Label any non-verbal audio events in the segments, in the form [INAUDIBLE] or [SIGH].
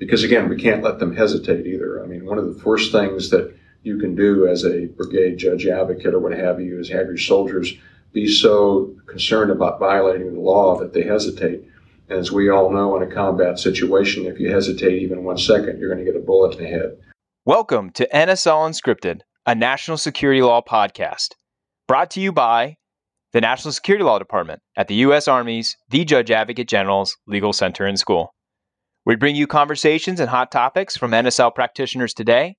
because again, we can't let them hesitate either. I mean, one of the first things that you can do as a brigade judge advocate or what have you is have your soldiers be so concerned about violating the law that they hesitate. And as we all know in a combat situation, if you hesitate even one second, you're going to get a bullet in the head. Welcome to NSL Unscripted, a national security law podcast, brought to you by the National Security Law Department at the U.S. Army's The Judge Advocate General's Legal Center and School. We bring you conversations and hot topics from NSL practitioners today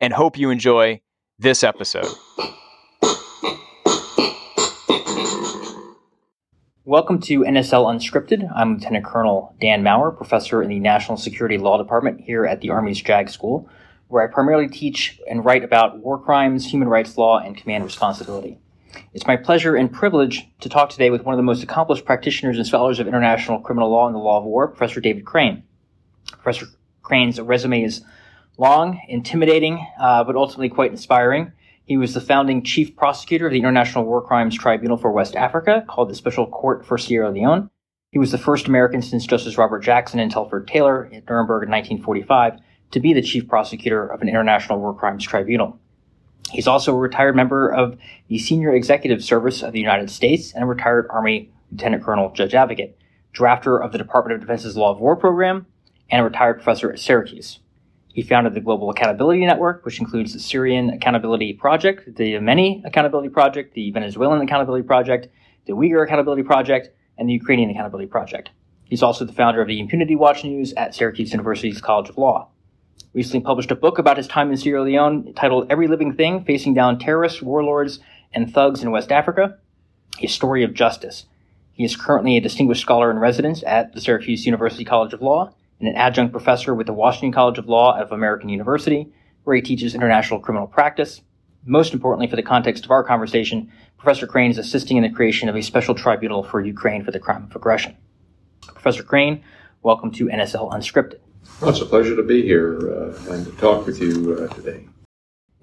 and hope you enjoy this episode. Welcome to NSL Unscripted. I'm Lieutenant Colonel Dan Maurer, professor in the National Security Law Department here at the Army's JAG School, where I primarily teach and write about war crimes, human rights law, and command responsibility. It's my pleasure and privilege to talk today with one of the most accomplished practitioners and scholars of international criminal law and the law of war, Professor David Crane. Professor Crane's resume is long, intimidating, uh, but ultimately quite inspiring. He was the founding chief prosecutor of the International War Crimes Tribunal for West Africa, called the Special Court for Sierra Leone. He was the first American since Justice Robert Jackson and Telford Taylor at Nuremberg in 1945 to be the chief prosecutor of an International War Crimes Tribunal. He's also a retired member of the Senior Executive Service of the United States and a retired Army Lieutenant Colonel Judge Advocate, drafter of the Department of Defense's Law of War program, and a retired professor at Syracuse. He founded the Global Accountability Network, which includes the Syrian Accountability Project, the Yemeni Accountability Project, the Venezuelan Accountability Project, the Uyghur Accountability Project, and the Ukrainian Accountability Project. He's also the founder of the Impunity Watch News at Syracuse University's College of Law. Recently published a book about his time in Sierra Leone titled Every Living Thing Facing Down Terrorists, Warlords, and Thugs in West Africa A Story of Justice. He is currently a distinguished scholar in residence at the Syracuse University College of Law and an adjunct professor with the Washington College of Law of American University, where he teaches international criminal practice. Most importantly, for the context of our conversation, Professor Crane is assisting in the creation of a special tribunal for Ukraine for the crime of aggression. Professor Crane, welcome to NSL Unscripted. Well, it's a pleasure to be here uh, and to talk with you uh, today.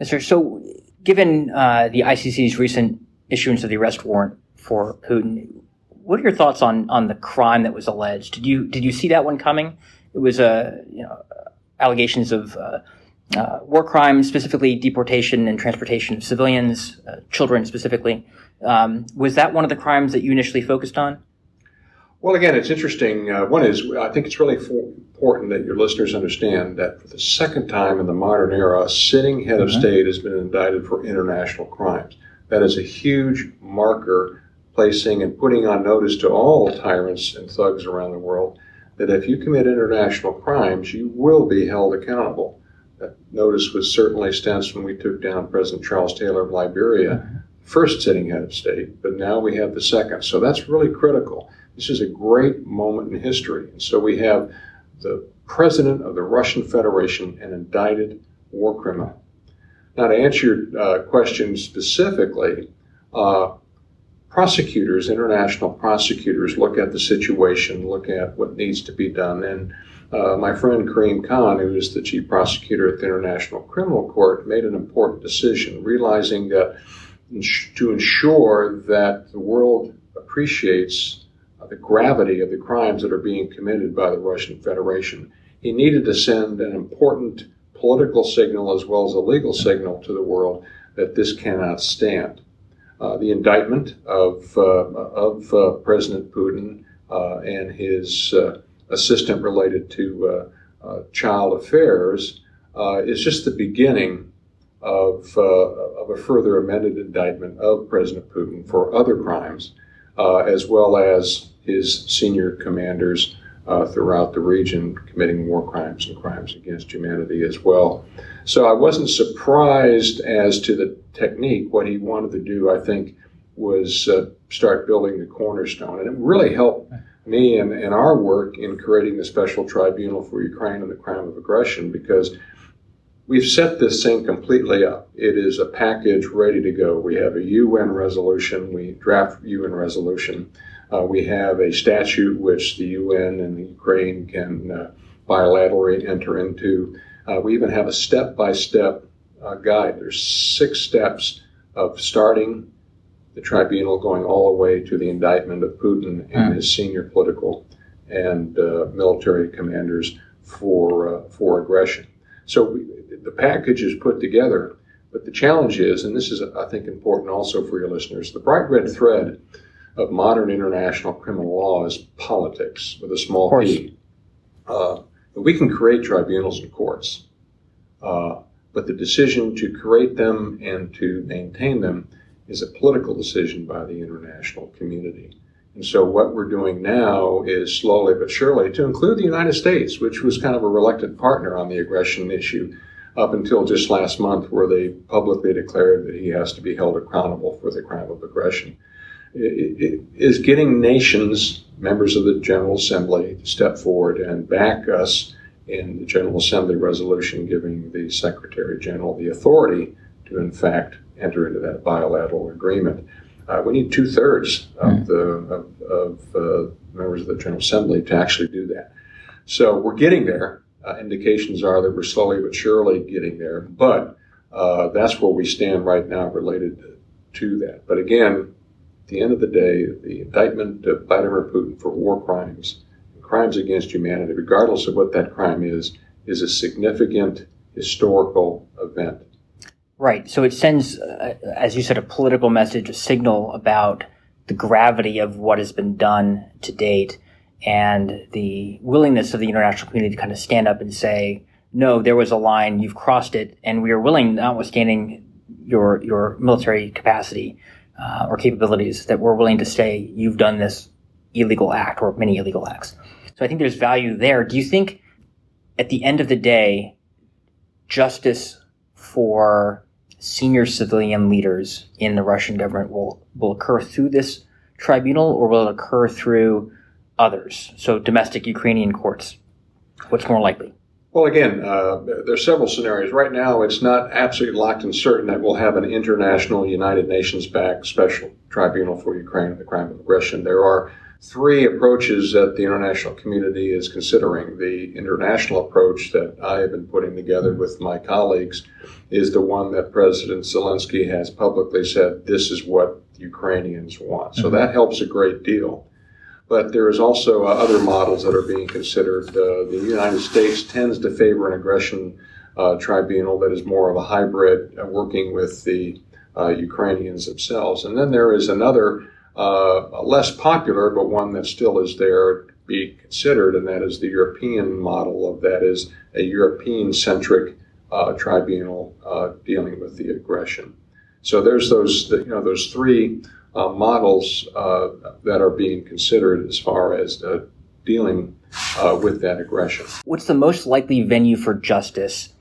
Sir. So, given uh, the ICC's recent issuance of the arrest warrant for Putin, what are your thoughts on on the crime that was alleged? Did you did you see that one coming? It was uh, you know allegations of uh, uh, war crimes, specifically deportation and transportation of civilians, uh, children specifically. Um, was that one of the crimes that you initially focused on? Well, again, it's interesting. Uh, one is, I think it's really important that your listeners understand that for the second time in the modern era, a sitting head of mm-hmm. state has been indicted for international crimes. That is a huge marker placing and putting on notice to all tyrants and thugs around the world that if you commit international crimes, you will be held accountable. That notice was certainly stanced when we took down President Charles Taylor of Liberia, mm-hmm. first sitting head of state, but now we have the second. So that's really critical. This is a great moment in history. And so we have the president of the Russian Federation, an indicted war criminal. Now, to answer your uh, question specifically, uh, prosecutors, international prosecutors, look at the situation, look at what needs to be done. And uh, my friend Karim Khan, who is the chief prosecutor at the International Criminal Court, made an important decision, realizing that to ensure that the world appreciates the gravity of the crimes that are being committed by the Russian Federation, he needed to send an important political signal as well as a legal signal to the world that this cannot stand. Uh, the indictment of, uh, of uh, President Putin uh, and his uh, assistant related to uh, child affairs is just the beginning of, of a further amended indictment of President Putin for other crimes, as well as his senior commanders uh, throughout the region committing war crimes and crimes against humanity as well. So I wasn't surprised as to the technique. What he wanted to do, I think, was uh, start building the cornerstone. And it really helped me and, and our work in creating the special tribunal for Ukraine and the crime of aggression because we've set this thing completely up. It is a package ready to go. We have a UN resolution, we draft UN resolution. Uh, we have a statute which the UN and the Ukraine can uh, bilaterally enter into. Uh, we even have a step by step guide. There's six steps of starting the tribunal going all the way to the indictment of Putin and mm. his senior political and uh, military commanders for, uh, for aggression. So we, the package is put together, but the challenge is, and this is, I think, important also for your listeners, the bright red thread of modern international criminal law is politics with a small p. Uh, we can create tribunals and courts, uh, but the decision to create them and to maintain them is a political decision by the international community. And so what we're doing now is slowly but surely to include the United States, which was kind of a reluctant partner on the aggression issue up until just last month, where they publicly declared that he has to be held accountable for the crime of aggression, is getting nations, members of the General Assembly, to step forward and back us in the General Assembly resolution giving the Secretary General the authority to, in fact, enter into that bilateral agreement uh, we need two thirds of mm. the of, of uh, members of the General Assembly to actually do that. So we're getting there. Uh, indications are that we're slowly but surely getting there, but uh, that's where we stand right now related to that. But again, the end of the day, the indictment of Vladimir Putin for war crimes, crimes against humanity, regardless of what that crime is, is a significant historical event Right. So it sends, uh, as you said, a political message, a signal about the gravity of what has been done to date and the willingness of the international community to kind of stand up and say, no, there was a line, you've crossed it, and we are willing, notwithstanding your, your military capacity uh, or capabilities, that we're willing to say you've done this illegal act or many illegal acts. So I think there's value there. Do you think at the end of the day, justice for senior civilian leaders in the Russian government will, will occur through this tribunal or will it occur through others? So domestic Ukrainian courts. What's more likely? Well, again, uh, there are several scenarios. Right now, it's not absolutely locked and certain that we'll have an international United Nations backed special tribunal for Ukraine and the crime of aggression. There are three approaches that the international community is considering. The international approach that I have been putting together with my colleagues is the one that President Zelensky has publicly said this is what Ukrainians want. So mm-hmm. that helps a great deal. But there is also uh, other models that are being considered. Uh, the United States tends to favor an aggression uh, tribunal that is more of a hybrid, uh, working with the uh, Ukrainians themselves. And then there is another less popular, but one that still is there to be considered, and that is the European model of that is a European centric uh, tribunal dealing with the aggression. So there's those you know those three uh, models uh, that are being considered as far as uh, dealing with that aggression. What's the most likely venue for justice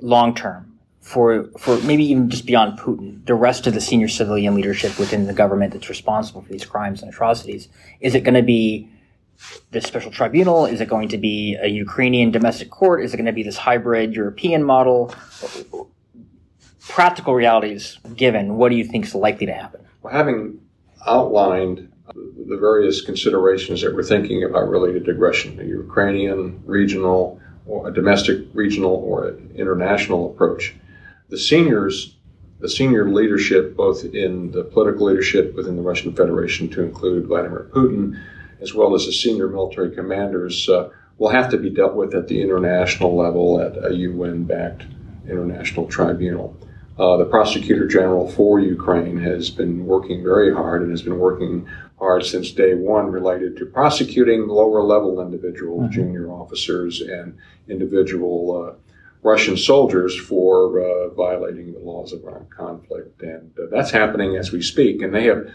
long term? for for maybe even just beyond Putin, the rest of the senior civilian leadership within the government that's responsible for these crimes and atrocities? Is it going to be this special tribunal? Is it going to be a Ukrainian domestic court? Is it going to be this hybrid European model? Practical realities given, what do you think is likely to happen? Well, having outlined the various considerations that we're thinking about related to aggression, the Ukrainian, regional, or a domestic, regional, or international approach the seniors, the senior leadership, both in the political leadership within the Russian Federation, to include Vladimir Putin, as well as the senior military commanders, uh, will have to be dealt with at the international level at a UN-backed international tribunal. Uh, the prosecutor general for Ukraine has been working very hard and has been working hard since day one related to prosecuting lower level individuals, mm-hmm. junior officers, and individual uh, Russian soldiers for uh, violating the laws of armed conflict, and uh, that's happening as we speak. And they have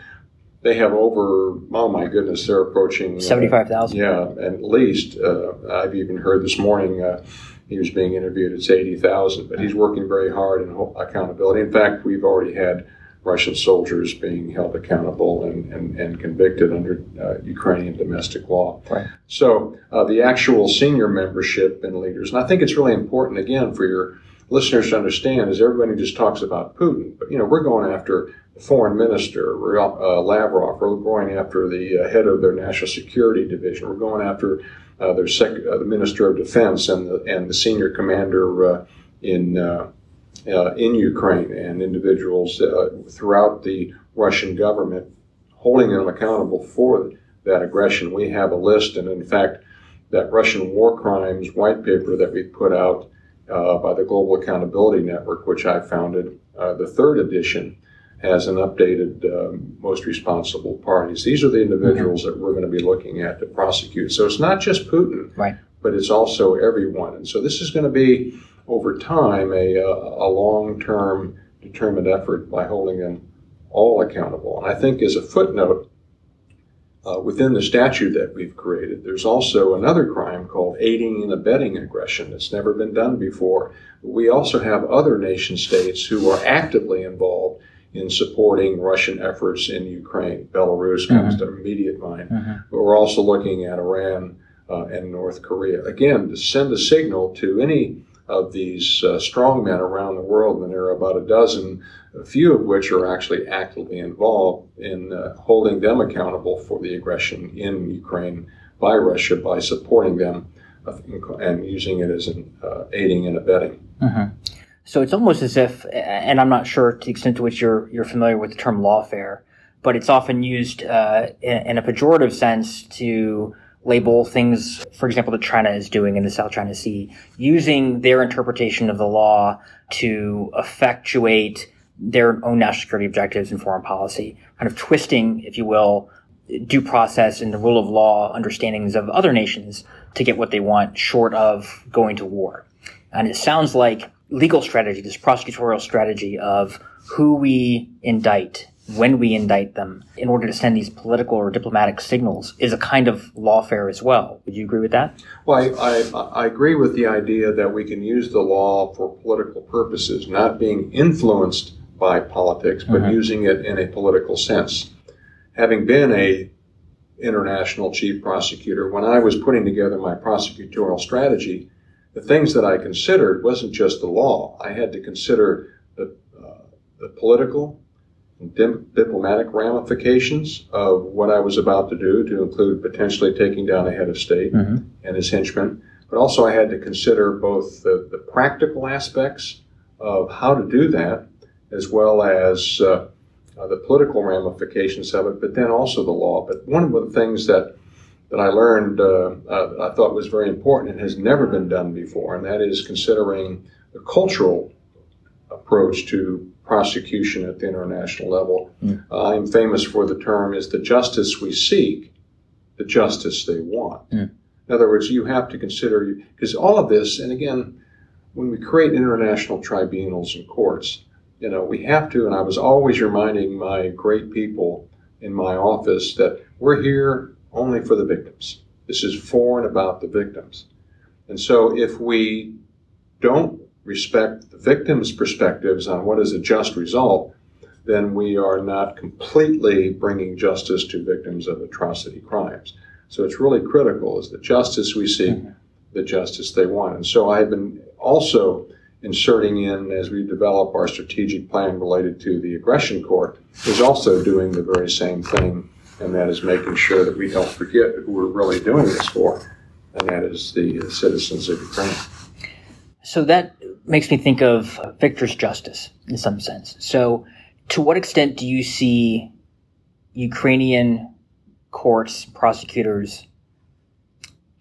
they have over oh my goodness, they're approaching uh, seventy five thousand. yeah, at least uh, I've even heard this morning uh, he was being interviewed. It's eighty thousand, but he's working very hard in accountability. In fact, we've already had Russian soldiers being held accountable and, and, and convicted under uh, Ukrainian domestic law. Right. So uh, the actual senior membership and leaders, and I think it's really important again for your listeners to understand, is everybody just talks about Putin, but you know we're going after the foreign minister, uh, Lavrov. We're going after the uh, head of their national security division. We're going after uh, their sec- uh, the minister of defense and the and the senior commander in uh, in Ukraine and individuals uh, throughout the Russian government holding them accountable for that aggression. We have a list, and in fact, that Russian war crimes white paper that we put out uh, by the Global Accountability Network, which I founded, uh, the third edition has an updated um, most responsible parties. These are the individuals mm-hmm. that we're going to be looking at to prosecute. So it's not just Putin, right. but it's also everyone. And so this is going to be, over time, a, a long term determined effort by holding them all accountable. And I think, as a footnote, uh, within the statute that we've created, there's also another crime called aiding and abetting aggression that's never been done before. We also have other nation states who are actively involved in supporting Russian efforts in Ukraine. Belarus comes mm-hmm. to immediate mind. Mm-hmm. But we're also looking at Iran uh, and North Korea. Again, to send a signal to any of these uh, strongmen around the world, and there are about a dozen, a few of which are actually actively involved in uh, holding them accountable for the aggression in Ukraine by Russia by supporting them uh, and using it as an uh, aiding and abetting. Mm-hmm. So it's almost as if, and I'm not sure to the extent to which you're you're familiar with the term lawfare, but it's often used uh, in, a pejorative sense to label things, for example, that China is doing in the South China Sea, using their interpretation of the law to effectuate their own national security objectives and foreign policy, kind of twisting, if you will, due process and the rule of law understandings of other nations to get what they want, short of going to war. And it sounds like legal strategy, this prosecutorial strategy of who we indict, when we indict them, in order to send these political or diplomatic signals, is a kind of lawfare as well. Would you agree with that? Well, I, I, I agree with the idea that we can use the law for political purposes, not being influenced by politics, but mm-hmm. using it in a political sense. Having been a international chief prosecutor, when I was putting together my prosecutorial strategy, the things that I considered wasn't just the law. I had to consider the, uh, the political and diplomatic ramifications of what I was about to do, to include potentially taking down a head of state mm-hmm. and his henchmen. But also, I had to consider both the, the, practical aspects of how to do that, as well as uh, uh, the political ramifications of it, but then also the law. But one of the things that that I learned uh, uh, I thought was very important and has never been done before, and that is considering the cultural approach to prosecution at the international level. Mm. I'm famous for the term is the justice we seek, the justice they want. Mm. In other words, you have to consider because all of this, and again, when we create international tribunals and courts, you know, we have to, and I was always reminding my great people in my office that we're here only for the victims. This is for and about the victims. And so if we don't respect the victims' perspectives on what is a just result, then we are not completely bringing justice to victims of atrocity crimes. So it's really critical is the justice we seek, the justice they want. And so I've been also inserting in as we develop our strategic plan related to the aggression court is also doing the very same thing and that is making sure that we don't forget who we're really doing this for, and that is the citizens of Ukraine. So that makes me think of victor's justice in some sense. So, to what extent do you see Ukrainian courts, prosecutors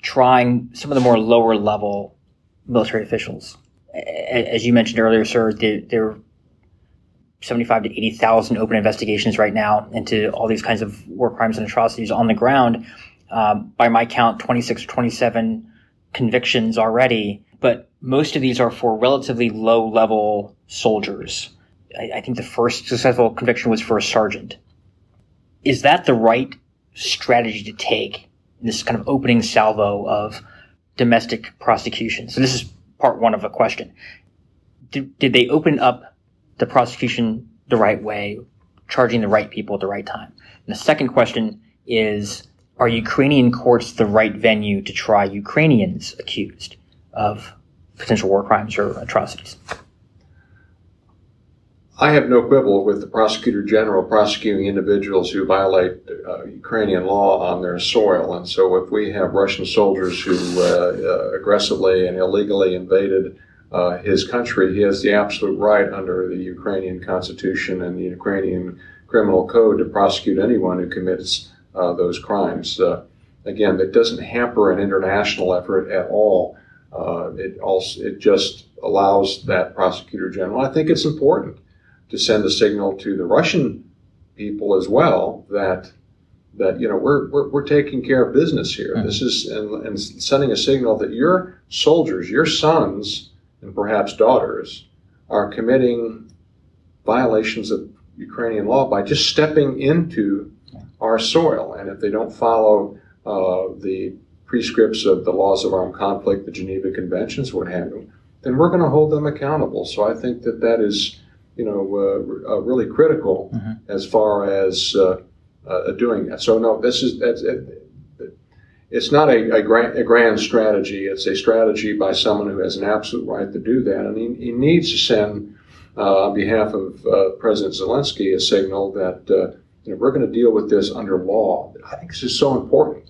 trying some of the more lower level military officials? As you mentioned earlier, sir, they're 75 to 80,000 open investigations right now into all these kinds of war crimes and atrocities on the ground. Um, by my count, 26 or 27 convictions already, but most of these are for relatively low level soldiers. I, I think the first successful conviction was for a sergeant. Is that the right strategy to take this kind of opening salvo of domestic prosecution? So this is part one of a question. Did, did they open up the prosecution the right way, charging the right people at the right time? And the second question is, are Ukrainian courts the right venue to try Ukrainians accused of potential war crimes or atrocities? I have no quibble with the prosecutor general prosecuting individuals who violate uh, Ukrainian law on their soil. And so, if we have Russian soldiers who uh, uh, aggressively and illegally invaded uh, his country, he has the absolute right under the Ukrainian constitution and the Ukrainian criminal code to prosecute anyone who commits uh, those crimes. Uh, again, that doesn't hamper an international effort at all. Uh, it also it just allows that prosecutor general. I think it's important to send a signal to the Russian people as well that that you know we're we're, we're taking care of business here. Mm-hmm. This is and, and sending a signal that your soldiers, your sons, and perhaps daughters are committing violations of Ukrainian law by just stepping into our soil, and if they don't follow uh, the prescripts of the laws of armed conflict, the Geneva Conventions, what have you, then we're going to hold them accountable. So I think that that is, you know, uh, uh, really critical mm-hmm. as far as uh, uh, doing that. So no, this is that's. It, it's not a, a, grand, a, grand, strategy. It's a strategy by someone who has an absolute right to do that, and he, he needs to send, uh, on behalf of uh, President Zelensky, a signal that you know, we're going to deal with this under law. I think this is so important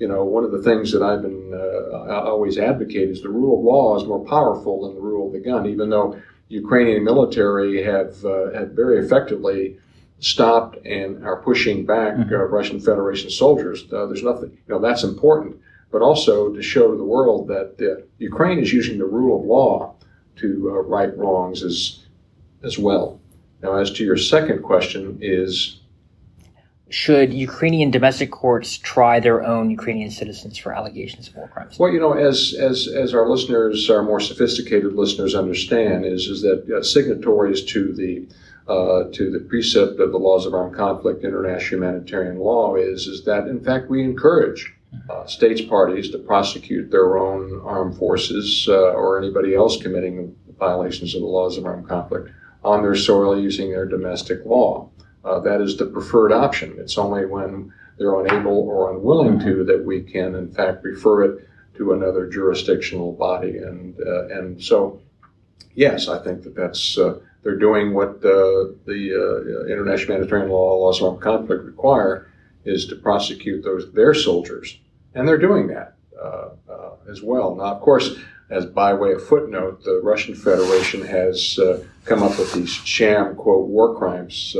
you know, one of the things that I've been uh, always advocate is the rule of law is more powerful than the rule of the gun. Even though Ukrainian military have uh, have very effectively stopped and are pushing back mm-hmm. uh, Russian Federation soldiers, uh, there's nothing. You know, that's important, but also to show to the world that uh, Ukraine is using the rule of law to uh, right wrongs as as well. Now, as to your second question, is should Ukrainian domestic courts try their own Ukrainian citizens for allegations of war crimes? Well, you know, as as as our listeners, our more sophisticated listeners understand, is is that uh, signatories to the uh, to the precept of the laws of armed conflict, international humanitarian law, is is that in fact we encourage uh, states parties to prosecute their own armed forces uh, or anybody else committing violations of the laws of armed conflict on their soil using their domestic law uh, that is the preferred option. It's only when they're unable or unwilling to that we can, in fact, refer it to another jurisdictional body. And uh, and so, yes, I think that that's uh, they're doing what uh, the uh, international humanitarian law, laws of armed conflict require, is to prosecute those their soldiers, and they're doing that uh, as well. Now, of course. As by way of footnote, the Russian Federation has come up with these sham quote war crimes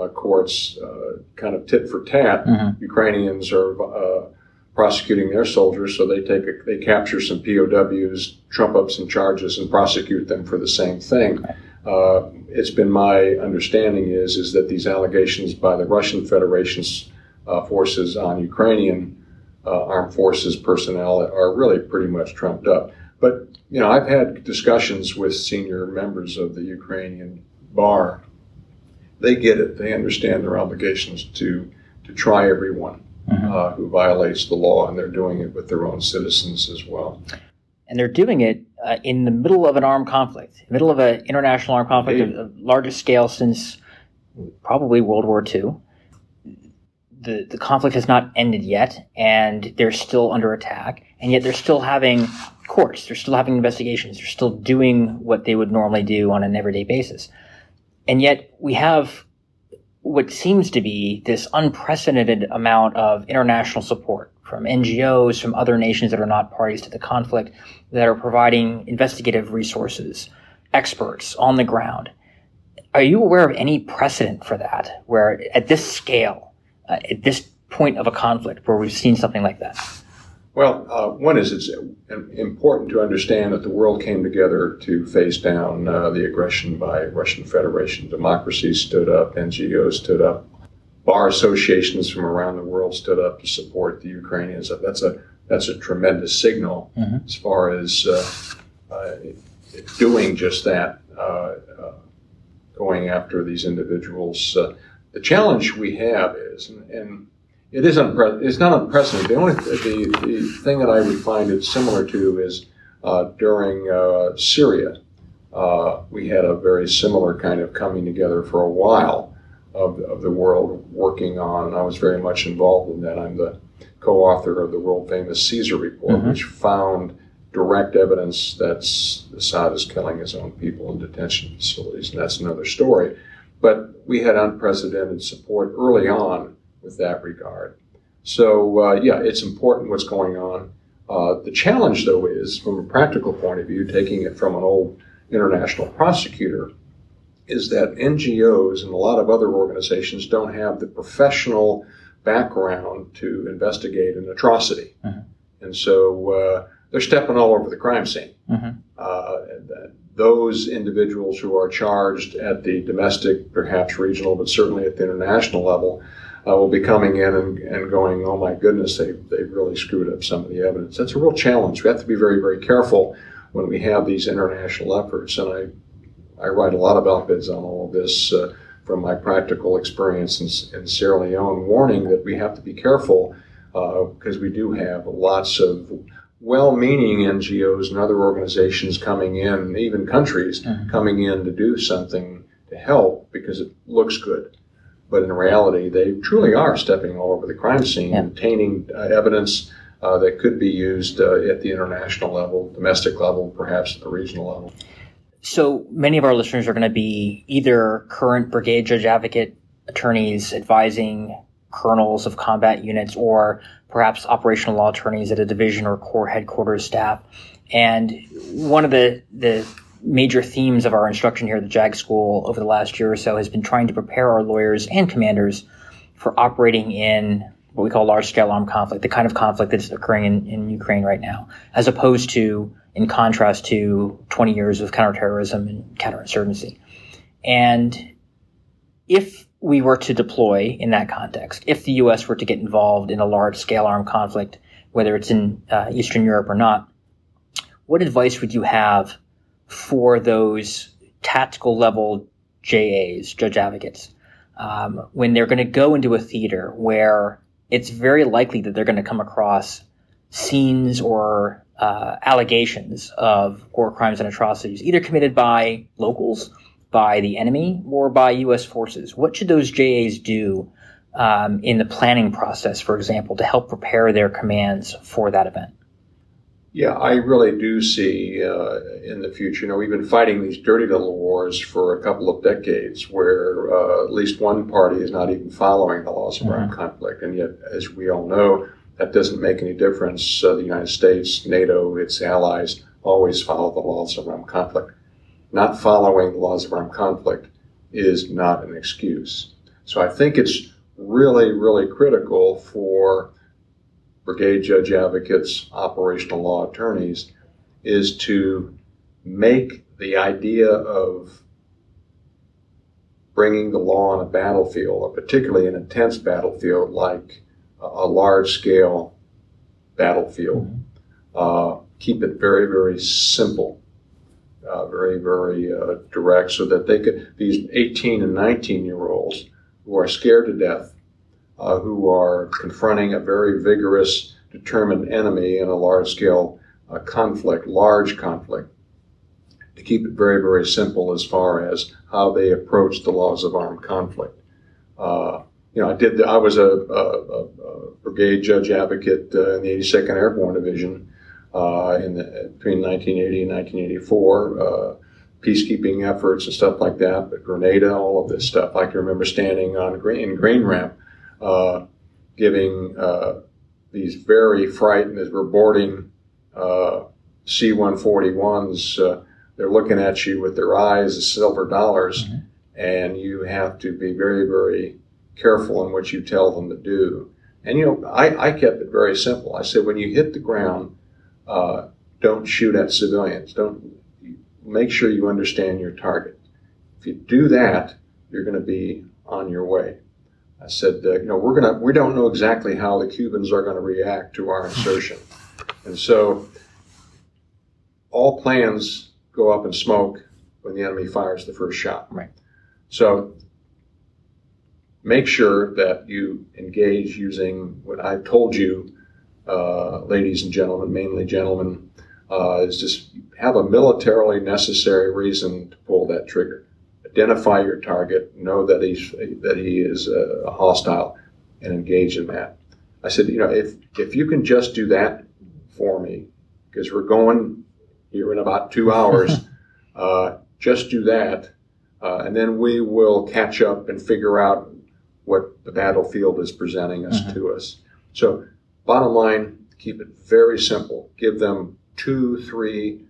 uh, courts uh, kind of tit for tat. Mm-hmm. Ukrainians are uh, prosecuting their soldiers, so they take a, they capture some POWs, trump up some charges, and prosecute them for the same thing. Uh, it's been my understanding is is that these allegations by the Russian Federation's uh, forces on Ukrainian uh, armed forces personnel are really pretty much trumped up. But you know, I've had discussions with senior members of the Ukrainian bar they get it. They understand their obligations to to try everyone mm-hmm. uh, who violates the law, and they're doing it with their own citizens as well. And they're doing it uh, in the middle of an armed conflict, middle of an international armed conflict of, of largest scale since probably World War II. The, the conflict has not ended yet, and they're still under attack, and yet they're still having courts, they're still having investigations, they're still doing what they would normally do on an everyday basis. And yet we have what seems to be this unprecedented amount of international support from NGOs, from other nations that are not parties to the conflict, that are providing investigative resources, experts on the ground. Are you aware of any precedent for that, where at this scale, uh, at this point of a conflict, where we've seen something like that? Well, uh, one is it's important to understand that the world came together to face down uh, the aggression by Russian Federation. Democracies stood up, NGOs stood up, bar associations from around the world stood up to support the Ukrainians. That's a that's a tremendous signal mm-hmm. as far as uh, uh doing just that, uh, uh, going after these individuals. the challenge we have is, and, and it is unpre- it's not unprecedented. The only th- the, the thing that I would find it similar to is uh, during uh, Syria, uh, we had a very similar kind of coming together for a while of, of the world working on. I was very much involved in that. I'm the co-author of the world famous Caesar report, mm-hmm. which found direct evidence that Assad is killing his own people in detention facilities, and that's another story. But we had unprecedented support early on with that regard. So, uh, yeah, it's important what's going on. Uh, the challenge, though, is from a practical point of view, taking it from an old international prosecutor, is that NGOs and a lot of other organizations don't have the professional background to investigate an atrocity. Mm-hmm. And so uh, they're stepping all over the crime scene. Mm-hmm. Uh, those individuals who are charged at the domestic, perhaps regional, but certainly at the international level, uh, will be coming in and, and going, oh my goodness, they, they really screwed up some of the evidence. That's a real challenge. We have to be very, very careful when we have these international efforts. And I, I write a lot of op-eds on all of this uh, from my practical experience in, in, Sierra Leone, warning that we have to be careful because uh, we do have lots of well-meaning NGOs and other organizations coming in, even countries mm-hmm. coming in to do something to help because it looks good. But in reality, they truly are stepping all over the crime scene, yeah. obtaining uh, evidence uh, that could be used uh, at the international level, domestic level, perhaps at the regional level. So many of our listeners are going to be either current brigade judge advocate attorneys advising colonels of combat units or perhaps operational law attorneys at a division or corps headquarters staff. And one of the, the major themes of our instruction here at the JAG School over the last year or so has been trying to prepare our lawyers and commanders for operating in what we call large scale armed conflict, the kind of conflict that's occurring in, in Ukraine right now, as opposed to, in contrast to 20 years of counterterrorism and counterinsurgency. And if we were to deploy in that context, if the U.S. were to get involved in a large scale armed conflict, whether it's in uh, Eastern Europe or not, what advice would you have for those tactical level JAs, judge advocates, um, when they're going to go into a theater where it's very likely that they're going to come across scenes or uh, allegations of war crimes and atrocities, either committed by locals, by the enemy, or by U.S. forces. What should those JAs do um, in the planning process, for example, to help prepare their commands for that event? Yeah, I really do see uh, in the future. You know, we've been fighting these dirty little wars for a couple of decades, where uh, at least one party is not even following the laws of mm-hmm. armed conflict, and yet, as we all know, that doesn't make any difference. Uh, the United States, NATO, its allies always follow the laws of armed conflict. Not following the laws of armed conflict is not an excuse. So I think it's really, really critical for brigade judge advocates, operational law attorneys, is to make the idea of bringing the law on a battlefield, particularly an intense battlefield like a large scale battlefield, mm-hmm. uh, keep it very, very simple, uh, very, very uh, direct, so that they could, these 18 and 19 year olds who are scared to death uh, who are confronting a very vigorous, determined enemy in a large scale uh, conflict, large conflict. To keep it very, very simple as far as how they approach the laws of armed conflict. You know, I did. The, I was a, a, a, brigade judge advocate uh, in the 82nd Airborne Division uh, in the, between 1980 and 1984 uh, peacekeeping efforts and stuff like that, but Grenada, all of this stuff. I can remember standing on green, Green Ramp uh, giving uh, these very frightened as we're boarding uh, C 141s. Uh, they're looking at you with their eyes as silver dollars, mm-hmm. and you have to be very, very careful in what you tell them to do. And you know, I, I kept it very simple. I said, when you hit the ground, uh, don't shoot at civilians. Don't make sure you understand your target. If you do that, you're going to be on your way. I said, uh, you know, we're gonna we don't know exactly how the Cubans are going to react to our insertion, and so all plans go up in smoke when the enemy fires the first shot. Right. So make sure that you engage using what I've told you, uh, ladies and gentlemen, mainly gentlemen, uh, is just have a militarily necessary reason to pull that trigger identify your target, know that he's that he is a hostile, and engage in that. I said, you know, if if you can just do that for me, because we're going here in about two hours, [LAUGHS] uh, just do that, uh, and then we will catch up and figure out what the battlefield is presenting us mm-hmm. to us. So, bottom line, keep it very simple. Give them two, three,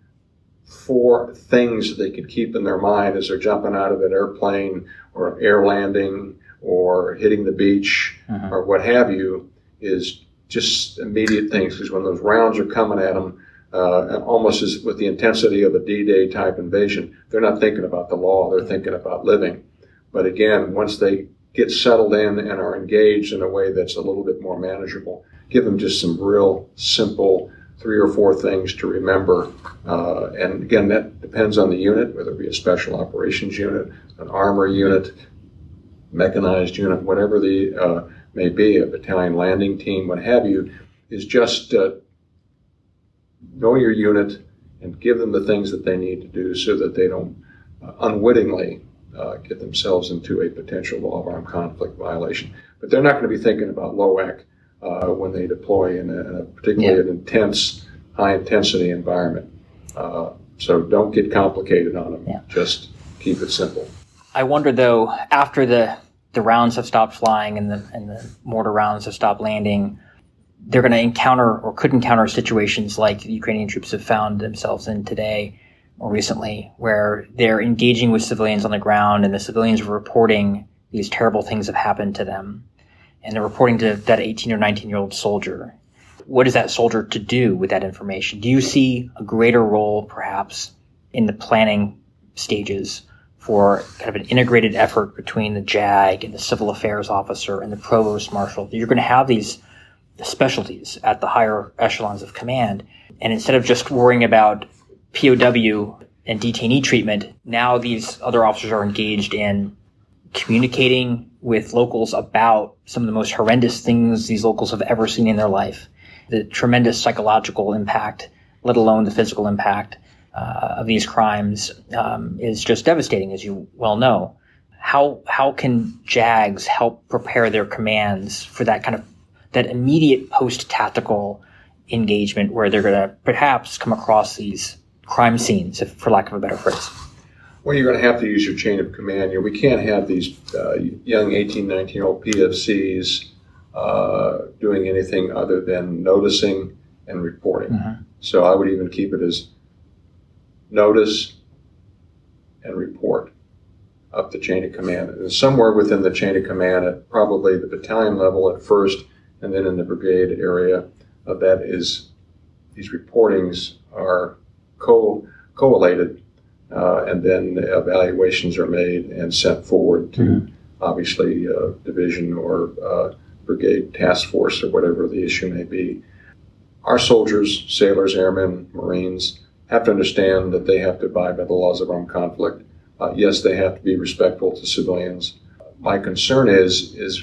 four things that they could keep in their mind as they're jumping out of an airplane or air landing or hitting the beach mm-hmm. or what have you is just immediate things because when those rounds are coming at them, uh, almost as with the intensity of a D-Day type invasion, they're not thinking about the law; they're thinking about living. But again, once they get settled in and are engaged in a way that's a little bit more manageable, give them just some real simple three or four things to remember. Uh, and again, that depends on the unit, whether it be a special operations unit, an armor unit, mechanized unit, whatever the uh, may be, a battalion landing team, what have you, is just uh, know your unit and give them the things that they need to do so that they don't uh, unwittingly uh, get themselves into a potential law of armed conflict violation. But they're not going to be thinking about LOAC uh, when they deploy in a, in a particularly yeah. an intense, high intensity environment. Uh, so don't get complicated on them. Yeah. Just keep it simple. I wonder though, after the the rounds have stopped flying and the and the mortar rounds have stopped landing, they're going to encounter or could encounter situations like the Ukrainian troops have found themselves in today or recently, where they're engaging with civilians on the ground and the civilians are reporting these terrible things have happened to them and they're reporting to that 18 or 19 year old soldier. What is that soldier to do with that information? Do you see a greater role, perhaps, in the planning stages for kind of an integrated effort between the JAG and the civil affairs officer and the provost marshal? You're going to have these specialties at the higher echelons of command. And instead of just worrying about POW and detainee treatment, now these other officers are engaged in communicating with locals about some of the most horrendous things these locals have ever seen in their life. The tremendous psychological impact, let alone the physical impact uh, of these crimes, um, is just devastating, as you well know. How how can JAGs help prepare their commands for that kind of that immediate post tactical engagement where they're going to perhaps come across these crime scenes, if, for lack of a better phrase? Well, you're going to have to use your chain of command. You know, we can't have these uh, young 18, 19 year old PFCs uh, doing anything other than noticing and reporting. Mm-hmm. So I would even keep it as notice and report up the chain of command. And somewhere within the chain of command, at probably the battalion level at first, and then in the brigade area, uh, that is these reportings are co collated uh, and then evaluations are made and sent forward to mm-hmm. obviously uh, division or uh, brigade task force or whatever the issue may be. Our soldiers, sailors, airmen, Marines have to understand that they have to abide by the laws of armed conflict. Uh, yes, they have to be respectful to civilians. My concern is is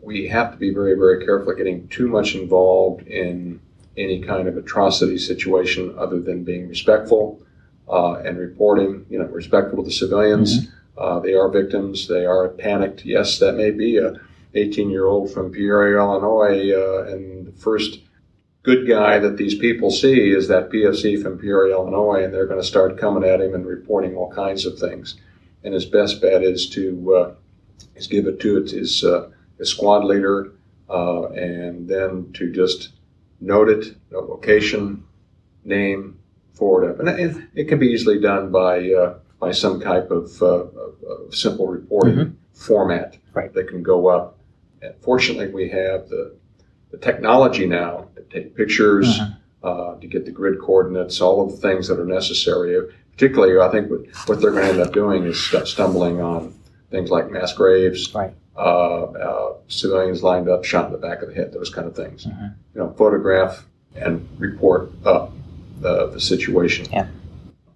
we have to be very, very careful getting too much involved in any kind of atrocity situation other than being respectful uh, and reporting, you know, respectful to the civilians. Mm-hmm. Uh, they are victims. They are panicked. Yes, that may be a 18 year old from Peoria, Illinois, uh, and the first good guy that these people see is that PFC from Peoria, Illinois, and they're going to start coming at him and reporting all kinds of things. And his best bet is to uh, is give it to his, uh, his squad leader, uh, and then to just note it, note location, name, forward up. And it, it can be easily done by uh, by some type of, uh, of simple reporting mm-hmm. format right. that can go up. And fortunately, we have the, the technology now to take pictures, mm-hmm. uh, to get the grid coordinates, all of the things that are necessary. Particularly, I think what, what they're going to end up doing is stumbling on things like mass graves, right. Uh, uh, civilians lined up, shot in the back of the head, those kind of things. Mm-hmm. You know, photograph and report up the, the situation. Yeah.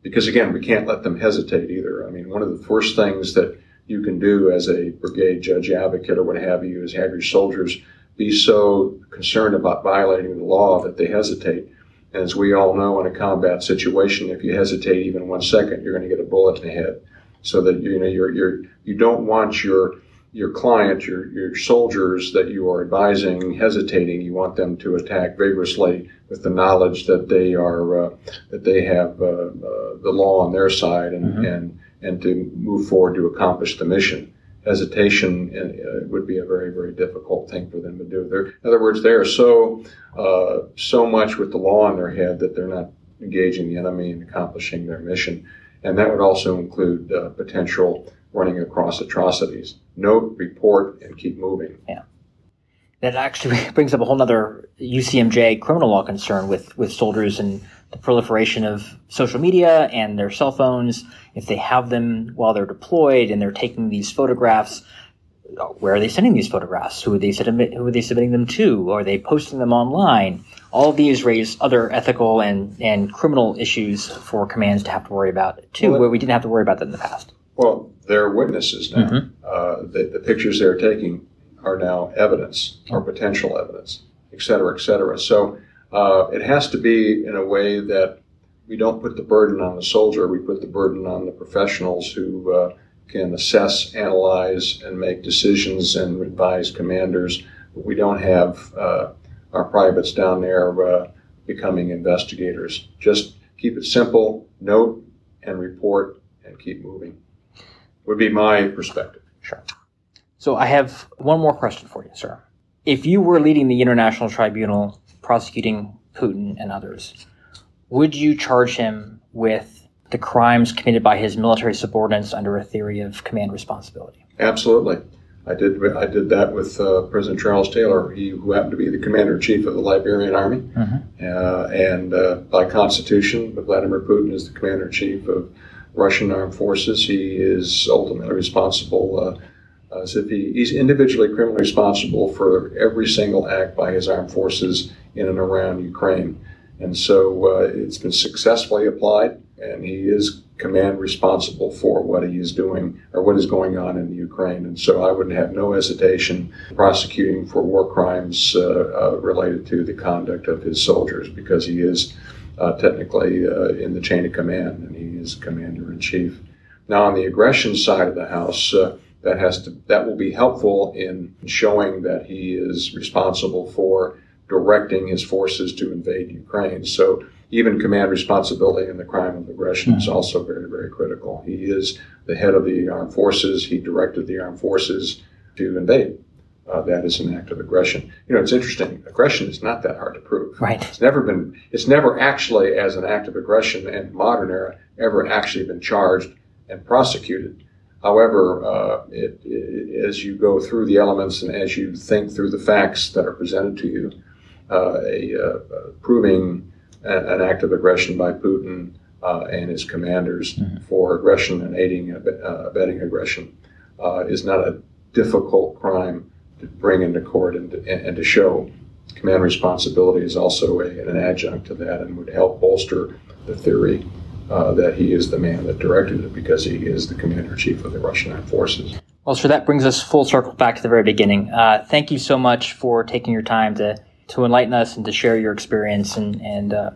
Because again, we can't let them hesitate either. I mean, one of the first things that you can do as a brigade judge advocate or what have you is have your soldiers be so concerned about violating the law that they hesitate. And as we all know, in a combat situation, if you hesitate even one second, you're going to get a bullet in the head. So that you know you're, you're you don't want your your client, your, your soldiers that you are advising hesitating. You want them to attack vigorously with the knowledge that they are uh, that they have uh, uh, the law on their side and, mm-hmm. and and to move forward to accomplish the mission. Hesitation uh, would be a very very difficult thing for them to do. They're, in other words, they are so uh, so much with the law in their head that they're not engaging the enemy and accomplishing their mission, and that would also include uh, potential running across atrocities. Note, report, and keep moving. Yeah. That actually [LAUGHS] brings up a whole other UCMJ criminal law concern with, with soldiers and the proliferation of social media and their cell phones. If they have them while they're deployed and they're taking these photographs, where are they sending these photographs? Who are they who are they submitting them to? Are they posting them online? All of these raise other ethical and, and criminal issues for commands to have to worry about too, well, where we didn't have to worry about that in the past. Well, they're witnesses now. Mm-hmm. Uh, the, the, pictures they're taking are now evidence or potential evidence, et cetera, et cetera. So uh, it has to be in a way that we don't put the burden on the soldier. We put the burden on the professionals who uh, can assess, analyze, and make decisions and advise commanders. We don't have uh, our privates down there uh, becoming investigators. Just keep it simple, note and report, and keep moving. Would be my perspective. Sure. So I have one more question for you, sir. If you were leading the International Tribunal prosecuting Putin and others, would you charge him with the crimes committed by his military subordinates under a theory of command responsibility. Absolutely. I did I did that with uh, President Charles Taylor, he who happened to be the commander in chief of the Liberian army, mm-hmm. uh, and uh, by constitution, Vladimir Putin is the commander in chief of Russian armed forces. He is ultimately responsible, uh, as if he, he's individually criminally responsible for every single act by his armed forces in and around Ukraine, and so uh, it's been successfully applied and he is command responsible for what he is doing or what is going on in Ukraine. And so I would have no hesitation prosecuting for war crimes uh, uh, related to the conduct of his soldiers because he is uh, technically uh, in the chain of command and he is commander in chief. Now, on the aggression side of the house, uh, that has to that will be helpful in showing that he is responsible for directing his forces to invade Ukraine. So even command responsibility in the crime of aggression mm-hmm. is also very, very critical. He is the head of the armed forces. He directed the armed forces to invade. Uh, that is an act of aggression. You know, it's interesting. Aggression is not that hard to prove. Right. It's never been. It's never actually, as an act of aggression in modern era, ever actually been charged and prosecuted. However, uh, it, it, as you go through the elements and as you think through the facts that are presented to you, uh, a, uh, proving an act of aggression by Putin uh, and his commanders mm-hmm. for aggression and aiding and uh, abetting aggression uh, is not a difficult crime to bring into court and to, and to show. Command responsibility is also a, an adjunct to that and would help bolster the theory uh, that he is the man that directed it because he is the commander in chief of the Russian armed forces. Well, sir, that brings us full circle back to the very beginning. Uh, thank you so much for taking your time to to enlighten us and to share your experience and, and uh,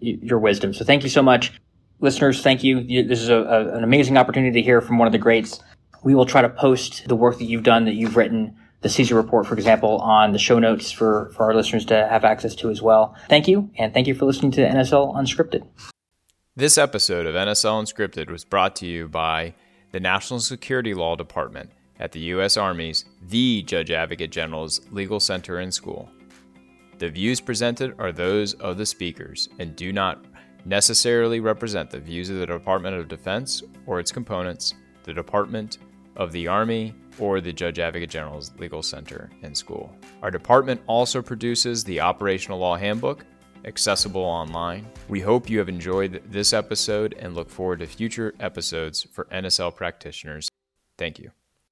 your wisdom. So thank you so much. Listeners, thank you. This is a, a, an amazing opportunity to hear from one of the greats. We will try to post the work that you've done, that you've written, the Caesar report, for example, on the show notes for, for our listeners to have access to as well. Thank you, and thank you for listening to NSL Unscripted. This episode of NSL Unscripted was brought to you by the National Security Law Department at the U.S. Army's The Judge Advocate General's Legal Center and School. The views presented are those of the speakers and do not necessarily represent the views of the Department of Defense or its components, the Department of the Army, or the Judge Advocate General's Legal Center and School. Our department also produces the Operational Law Handbook, accessible online. We hope you have enjoyed this episode and look forward to future episodes for NSL practitioners. Thank you.